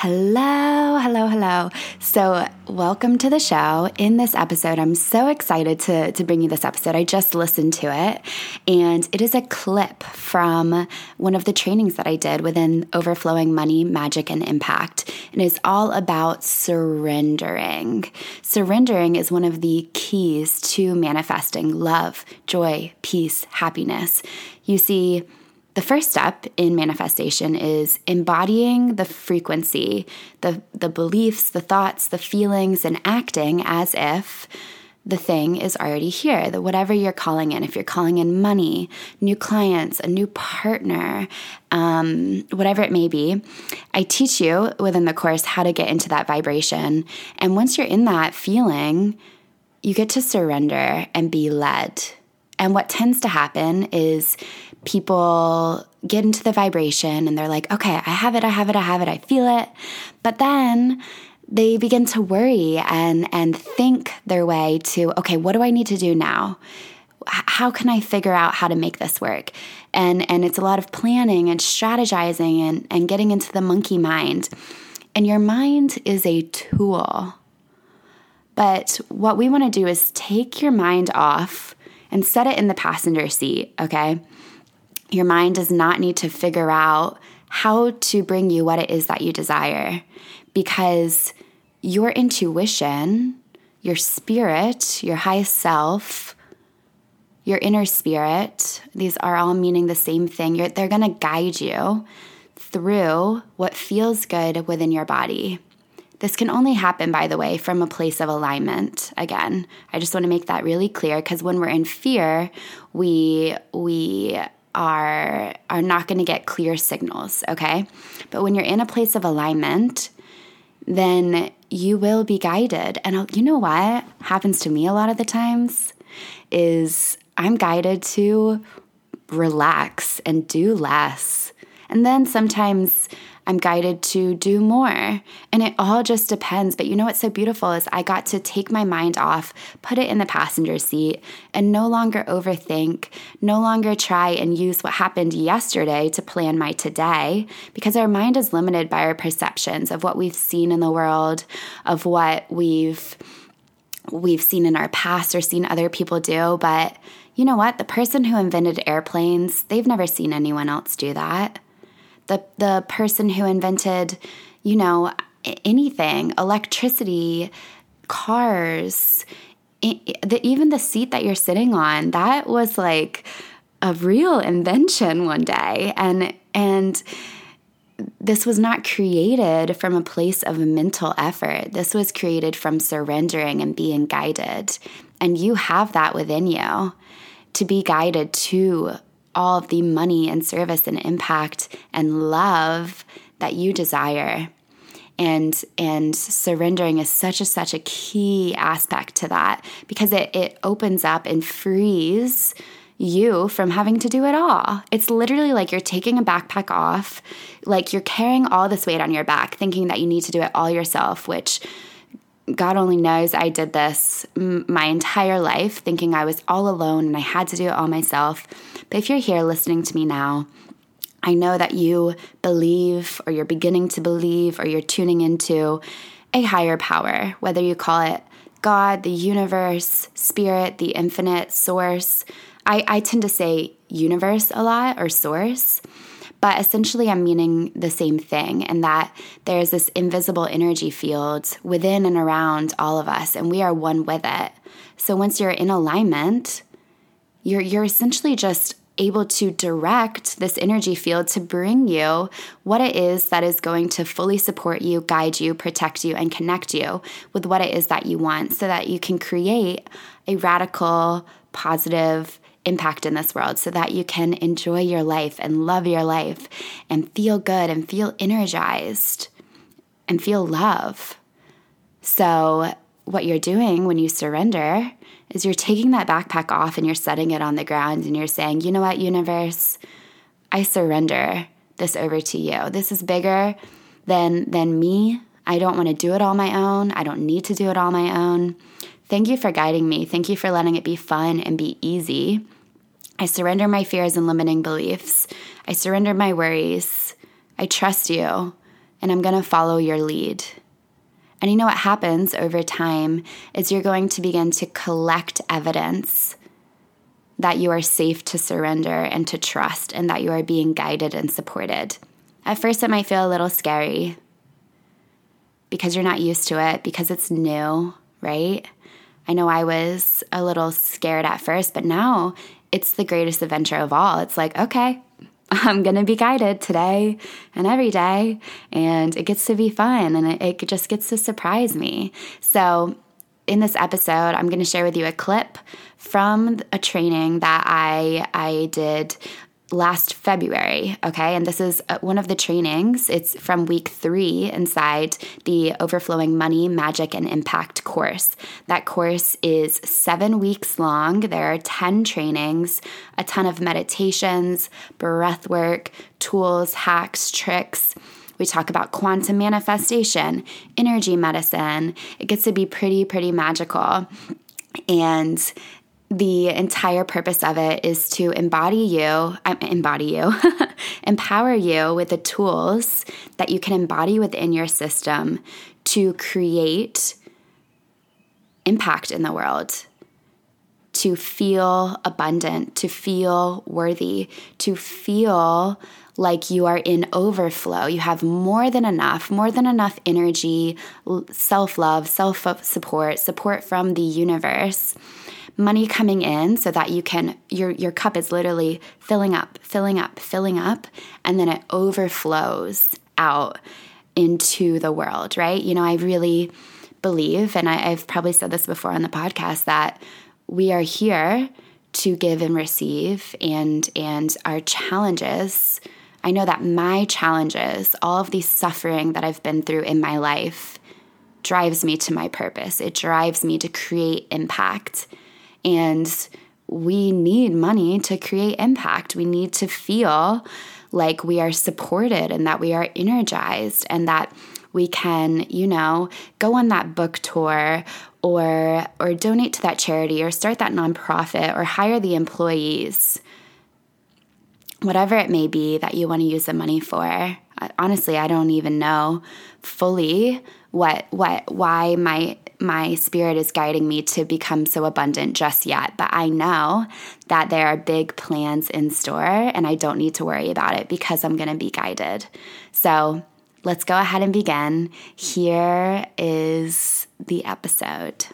Hello, hello, hello. So, welcome to the show. In this episode, I'm so excited to, to bring you this episode. I just listened to it, and it is a clip from one of the trainings that I did within Overflowing Money, Magic, and Impact. And it's all about surrendering. Surrendering is one of the keys to manifesting love, joy, peace, happiness. You see, the first step in manifestation is embodying the frequency, the, the beliefs, the thoughts, the feelings, and acting as if the thing is already here. That whatever you're calling in, if you're calling in money, new clients, a new partner, um, whatever it may be, I teach you within the course how to get into that vibration. And once you're in that feeling, you get to surrender and be led. And what tends to happen is people get into the vibration and they're like, okay, I have it, I have it, I have it, I feel it. But then they begin to worry and, and think their way to, okay, what do I need to do now? How can I figure out how to make this work? And, and it's a lot of planning and strategizing and, and getting into the monkey mind. And your mind is a tool. But what we want to do is take your mind off and set it in the passenger seat, okay? Your mind does not need to figure out how to bring you what it is that you desire because your intuition, your spirit, your highest self, your inner spirit, these are all meaning the same thing. You're, they're going to guide you through what feels good within your body. This can only happen, by the way, from a place of alignment. Again, I just want to make that really clear because when we're in fear, we we are are not going to get clear signals, okay? But when you're in a place of alignment, then you will be guided. And you know what happens to me a lot of the times is I'm guided to relax and do less. And then sometimes I'm guided to do more. And it all just depends. But you know what's so beautiful is I got to take my mind off, put it in the passenger seat, and no longer overthink, no longer try and use what happened yesterday to plan my today, because our mind is limited by our perceptions of what we've seen in the world, of what we've we've seen in our past or seen other people do, but you know what? The person who invented airplanes, they've never seen anyone else do that the the person who invented, you know, anything, electricity, cars, even the seat that you're sitting on, that was like a real invention one day and and this was not created from a place of mental effort. This was created from surrendering and being guided. And you have that within you to be guided to all of the money and service and impact and love that you desire and and surrendering is such a such a key aspect to that because it it opens up and frees you from having to do it all. It's literally like you're taking a backpack off, like you're carrying all this weight on your back, thinking that you need to do it all yourself, which God only knows I did this my entire life, thinking I was all alone and I had to do it all myself. But if you're here listening to me now, I know that you believe, or you're beginning to believe, or you're tuning into a higher power, whether you call it God, the universe, spirit, the infinite, source. I, I tend to say universe a lot or source but essentially, I'm meaning the same thing, and that there's this invisible energy field within and around all of us, and we are one with it. So once you're in alignment, you're, you're essentially just able to direct this energy field to bring you what it is that is going to fully support you, guide you, protect you, and connect you with what it is that you want so that you can create a radical, positive, impact in this world so that you can enjoy your life and love your life and feel good and feel energized and feel love. So, what you're doing when you surrender is you're taking that backpack off and you're setting it on the ground and you're saying, you know what, universe, I surrender this over to you. This is bigger than than me. I don't want to do it all my own. I don't need to do it all my own. Thank you for guiding me. Thank you for letting it be fun and be easy. I surrender my fears and limiting beliefs. I surrender my worries. I trust you. And I'm going to follow your lead. And you know what happens over time is you're going to begin to collect evidence that you are safe to surrender and to trust and that you are being guided and supported. At first, it might feel a little scary because you're not used to it, because it's new, right? I know I was a little scared at first, but now it's the greatest adventure of all. It's like, okay, I'm going to be guided today and every day, and it gets to be fun and it, it just gets to surprise me. So, in this episode, I'm going to share with you a clip from a training that I I did last February, okay? And this is uh, one of the trainings. It's from week three inside the Overflowing Money, Magic, and Impact course. That course is seven weeks long. There are 10 trainings, a ton of meditations, breath work, tools, hacks, tricks. We talk about quantum manifestation, energy medicine. It gets to be pretty, pretty magical. And the entire purpose of it is to embody you, embody you, empower you with the tools that you can embody within your system to create impact in the world, to feel abundant, to feel worthy, to feel like you are in overflow. You have more than enough, more than enough energy, self love, self support, support from the universe money coming in so that you can your your cup is literally filling up, filling up, filling up and then it overflows out into the world, right? You know, I really believe and I, I've probably said this before on the podcast that we are here to give and receive and and our challenges I know that my challenges, all of the suffering that I've been through in my life, drives me to my purpose. It drives me to create impact. And we need money to create impact. We need to feel like we are supported and that we are energized and that we can, you know, go on that book tour or or donate to that charity or start that nonprofit or hire the employees. Whatever it may be that you want to use the money for. Honestly, I don't even know fully what what why my my spirit is guiding me to become so abundant just yet, but I know that there are big plans in store and I don't need to worry about it because I'm going to be guided. So, let's go ahead and begin. Here is the episode.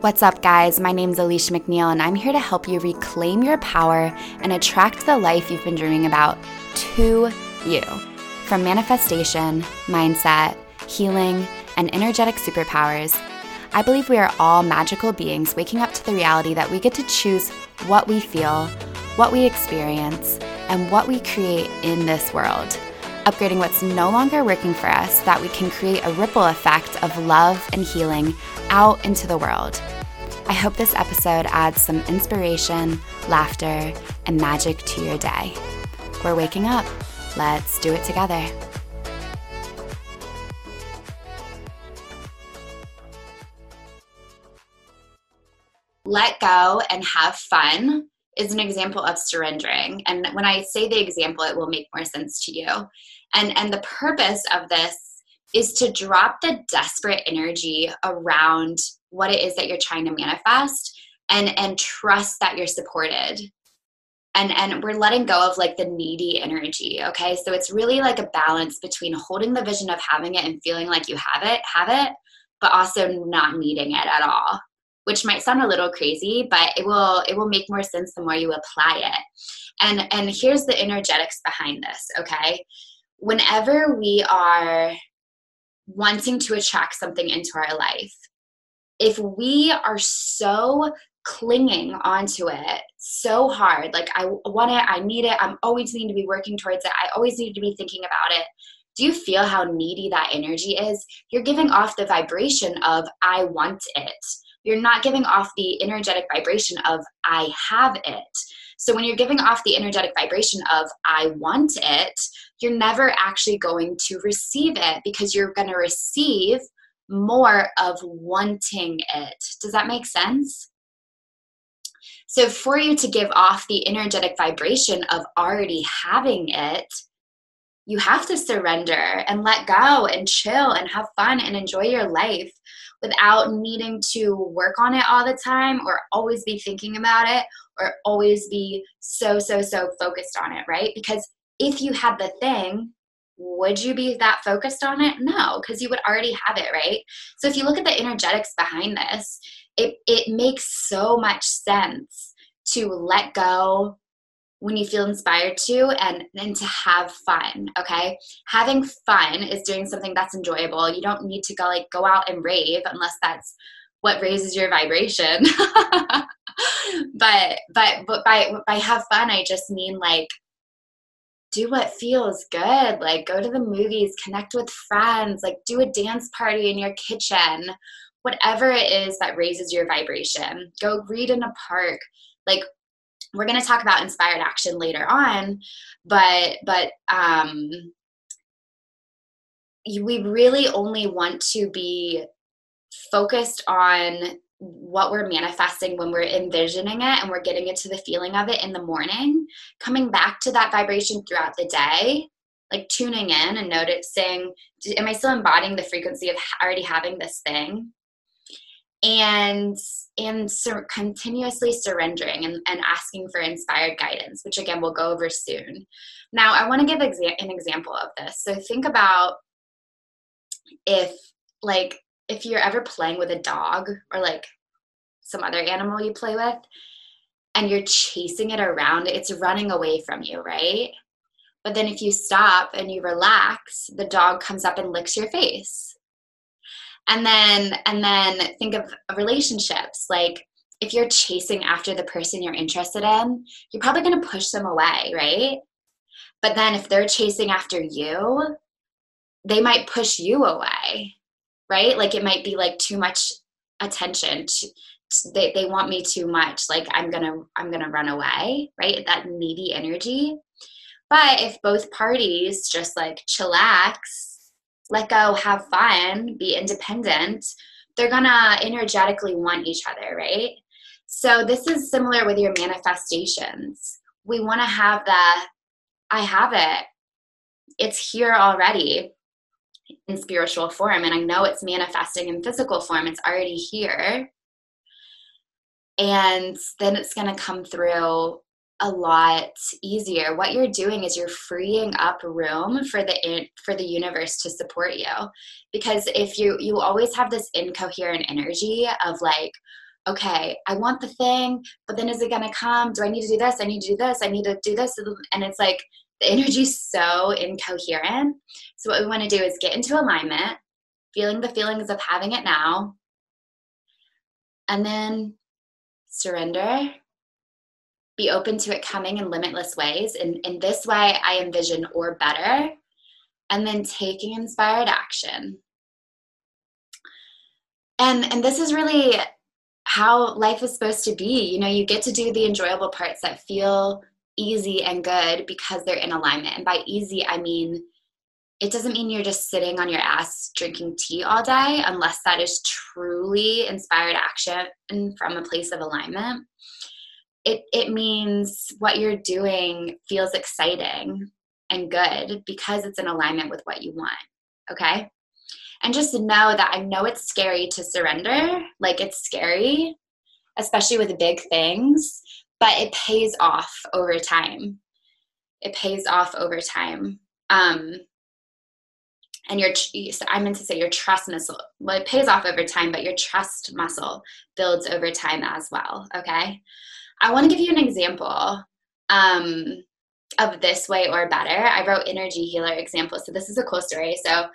What's up, guys? My name is Alicia McNeil, and I'm here to help you reclaim your power and attract the life you've been dreaming about to you. From manifestation, mindset, healing, and energetic superpowers, I believe we are all magical beings waking up to the reality that we get to choose what we feel, what we experience, and what we create in this world upgrading what's no longer working for us, that we can create a ripple effect of love and healing out into the world. I hope this episode adds some inspiration, laughter, and magic to your day. We're waking up. Let's do it together. Let go and have fun is an example of surrendering. And when I say the example, it will make more sense to you. And and the purpose of this is to drop the desperate energy around what it is that you're trying to manifest and and trust that you're supported and and we're letting go of like the needy energy okay so it's really like a balance between holding the vision of having it and feeling like you have it have it but also not needing it at all which might sound a little crazy but it will it will make more sense the more you apply it. And and here's the energetics behind this okay? Whenever we are wanting to attract something into our life if we are so clinging onto it so hard like i want it i need it i'm always need to be working towards it i always need to be thinking about it do you feel how needy that energy is? You're giving off the vibration of i want it you're not giving off the energetic vibration of i have it so when you're giving off the energetic vibration of i want it you're never actually going to receive it because you're going to receive more of wanting it. Does that make sense? So, for you to give off the energetic vibration of already having it, you have to surrender and let go and chill and have fun and enjoy your life without needing to work on it all the time or always be thinking about it or always be so, so, so focused on it, right? Because if you had the thing, would you be that focused on it? No, because you would already have it, right? So if you look at the energetics behind this, it, it makes so much sense to let go when you feel inspired to and and to have fun okay? Having fun is doing something that's enjoyable. You don't need to go like go out and rave unless that's what raises your vibration. But but but by by have fun i just mean like do what feels good. Like go to the movies connect with friends like do a dance party in your kitchen. Whatever it is that raises your vibration. Go read in a park. Like we're going to talk about inspired action later on but but um we really only want to be focused on what we're manifesting when we're envisioning it and we're getting into the feeling of it in the morning coming back to that vibration throughout the day like tuning in and noticing am i still embodying the frequency of already having this thing and and sur- continuously surrendering and, and asking for inspired guidance which again we'll go over soon. Now i want to give exa- an example of this. So think about if like if you're ever playing with a dog or like some other animal you play with and you're chasing it around it's running away from you right? But then if you stop and you relax the dog comes up and licks your face and then and then think of relationships. Like if you're chasing after the person you're interested in you're probably going to push them away right? But then if they're chasing after you they might push you away right? Like it might be like too much attention to, they, they want me too much. Like i'm gonna i'm gonna run away right? That needy energy. But if both parties just like chillax let go, have fun, be independent, they're gonna energetically want each other, right? So this is similar with your manifestations. We want to have the I have it. It's here already in spiritual form and I know it's manifesting in physical form. It's already here. And then it's going to come through a lot easier. What you're doing is you're freeing up room for the for the universe to support you. Because if you you always have this incoherent energy of like okay i want the thing but then is it going to come? Do i need to do this? I need to do this. I need to do this. And it's like the energy's so incoherent. So what we want to do is get into alignment feeling the feelings of having it now and then surrender be open to it coming in limitless ways. And in this way, I envision or better, and then taking inspired action. And, and this is really how life is supposed to be. You know, you get to do the enjoyable parts that feel easy and good because they're in alignment. And by easy, I mean, it doesn't mean you're just sitting on your ass drinking tea all day unless that is truly inspired action and from a place of alignment it, it means what you're doing feels exciting and good because it's in alignment with what you want. Okay. And just know that I know it's scary to surrender. Like it's scary, especially with big things, but it pays off over time. It pays off over time. Um, and your i meant to say your trust muscle well it pays off over time but your trust muscle builds over time as well okay I want to give you an example um, of this way or better. I wrote energy healer examples. So this is a cool story. So,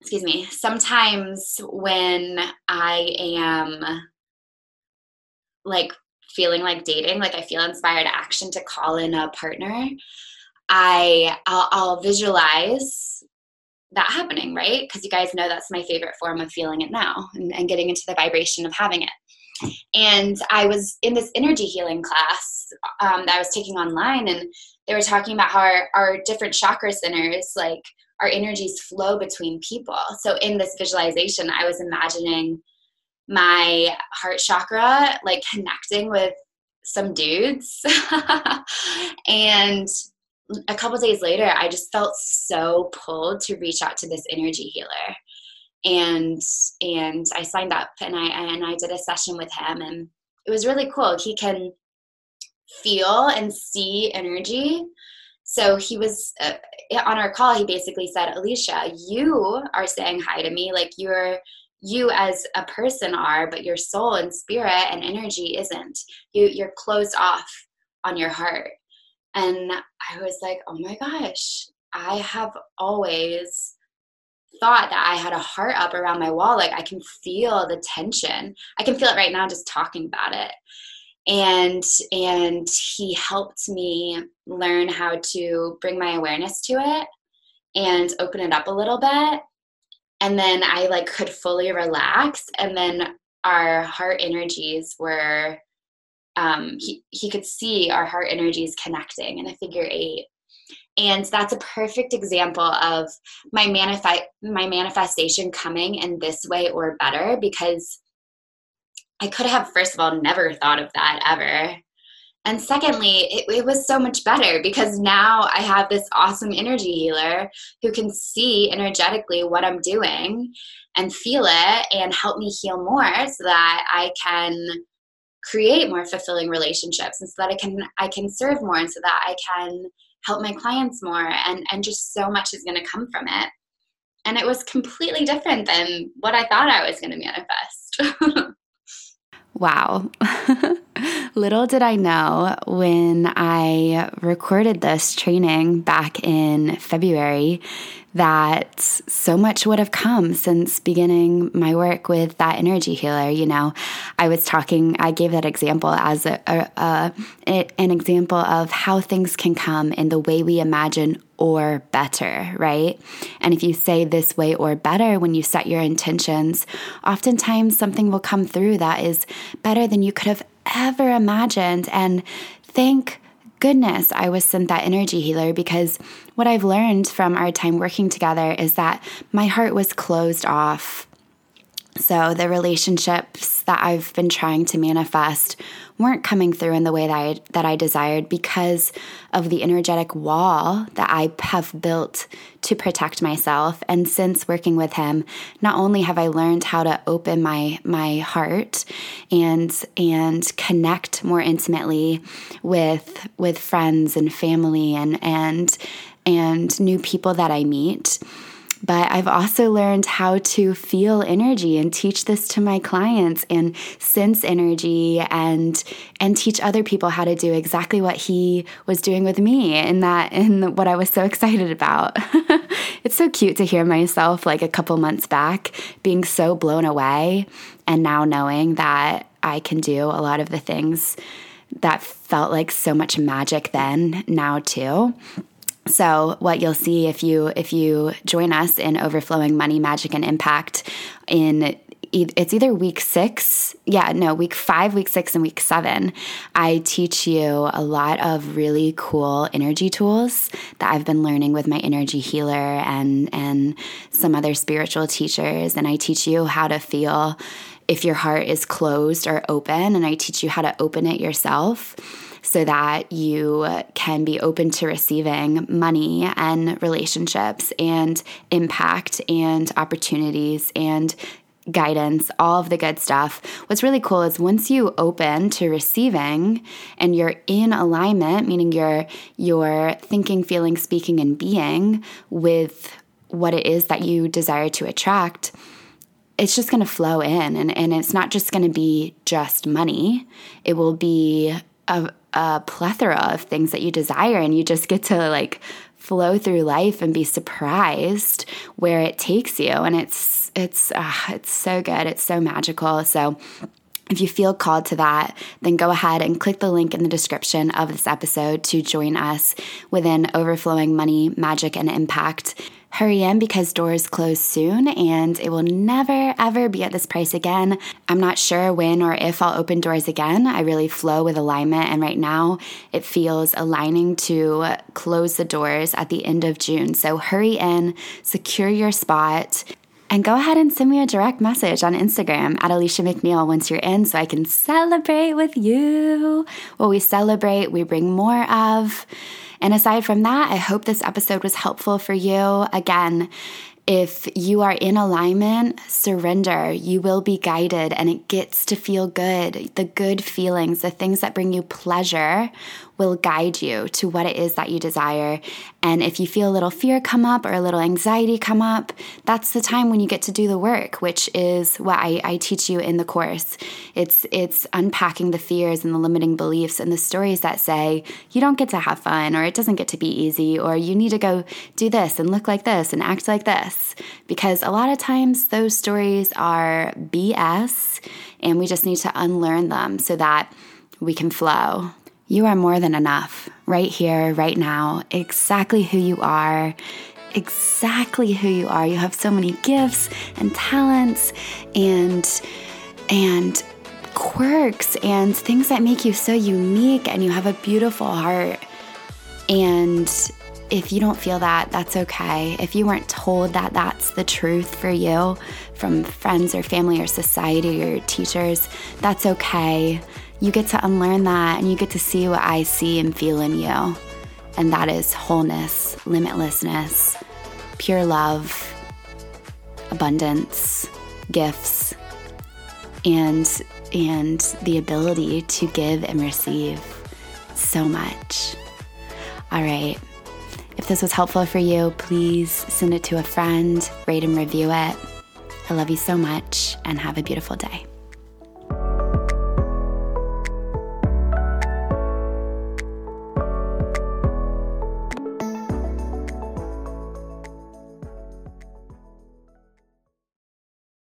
excuse me, sometimes when I am like feeling like dating, like I feel inspired action to call in a partner, I I'll, I'll visualize that happening, right? Because you guys know that's my favorite form of feeling it now and, and getting into the vibration of having it. And I was in this energy healing class um, that I was taking online, and they were talking about how our, our different chakra centers, like our energies flow between people. So in this visualization, I was imagining my heart chakra like connecting with some dudes. and a couple days later, I just felt so pulled to reach out to this energy healer. And and I signed up and I and I did a session with him and it was really cool. He can feel and see energy. So he was uh, on our call. He basically said, "Alicia, you are saying hi to me like you're you as a person are, but your soul and spirit and energy isn't. You you're closed off on your heart." And I was like, "Oh my gosh, I have always thought that I had a heart up around my wall. Like I can feel the tension. I can feel it right now just talking about it. And and he helped me learn how to bring my awareness to it and open it up a little bit. And then I like could fully relax. And then our heart energies were um, he, he could see our heart energies connecting in a figure eight and that's a perfect example of my manifest my manifestation coming in this way or better because i could have first of all never thought of that ever. And secondly it, it was so much better because now i have this awesome energy healer who can see energetically what i'm doing and feel it and help me heal more so that i can create more fulfilling relationships and so that i can i can serve more and so that i can help my clients more and and just so much is going to come from it. And it was completely different than what i thought i was going to manifest. Wow. Little did i know when i recorded this training back in february that so much would have come since beginning my work with that energy healer. You know, I was talking, I gave that example as a, a, a, an example of how things can come in the way we imagine or better, right? And if you say this way or better when you set your intentions, oftentimes something will come through that is better than you could have ever imagined. And thank goodness I was sent that energy healer because what I've learned from our time working together is that my heart was closed off. So the relationships that I've been trying to manifest weren't coming through in the way that I, that I desired because of the energetic wall that I have built to protect myself. And since working with him, not only have I learned how to open my my heart and and connect more intimately with with friends and family and and and new people that I meet but I've also learned how to feel energy and teach this to my clients and sense energy and and teach other people how to do exactly what he was doing with me and that and what I was so excited about. it's so cute to hear myself like a couple months back being so blown away and now knowing that I can do a lot of the things that felt like so much magic then now too. So what you'll see if you if you join us in overflowing money magic and impact in it's either week six, yeah, no, week five, week six, and week seven. I teach you a lot of really cool energy tools that I've been learning with my energy healer and and some other spiritual teachers. And I teach you how to feel if your heart is closed or open, and I teach you how to open it yourself so that you can be open to receiving money and relationships and impact and opportunities and guidance, all of the good stuff. What's really cool is once you open to receiving and you're in alignment, meaning you're you're thinking, feeling, speaking and being with what it is that you desire to attract, it's just going to flow in and, and it's not just going to be just money. It will be a, a plethora of things that you desire and you just get to like flow through life and be surprised where it takes you. And it's it's uh, it's so good. It's so magical. So if you feel called to that, then go ahead and click the link in the description of this episode to join us within Overflowing Money, Magic, and Impact Hurry in because doors close soon and it will never ever be at this price again. I'm not sure when or if I'll open doors again. I really flow with alignment, and right now it feels aligning to close the doors at the end of June. So hurry in, secure your spot. And go ahead and send me a direct message on Instagram at Alicia McNeil once you're in so I can celebrate with you. What we celebrate, we bring more of. And aside from that, I hope this episode was helpful for you. Again, if you are in alignment, surrender. You will be guided and it gets to feel good. The good feelings, the things that bring you pleasure, will guide you to what it is that you desire. And if you feel a little fear come up or a little anxiety come up, that's the time when you get to do the work, which is what I, I teach you in the course. It's it's unpacking the fears and the limiting beliefs and the stories that say you don't get to have fun or it doesn't get to be easy or you need to go do this and look like this and act like this. Because a lot of times those stories are BS and we just need to unlearn them so that we can flow. You are more than enough right here, right now, exactly who you are, exactly who you are. You have so many gifts and talents and and quirks and things that make you so unique and you have a beautiful heart. And if you don't feel that, that's okay. If you weren't told that that's the truth for you from friends or family or society or teachers, that's okay you get to unlearn that and you get to see what I see and feel in you. And that is wholeness, limitlessness, pure love, abundance, gifts, and and the ability to give and receive so much. All right. If this was helpful for you, please send it to a friend, rate and review it. I love you so much and have a beautiful day.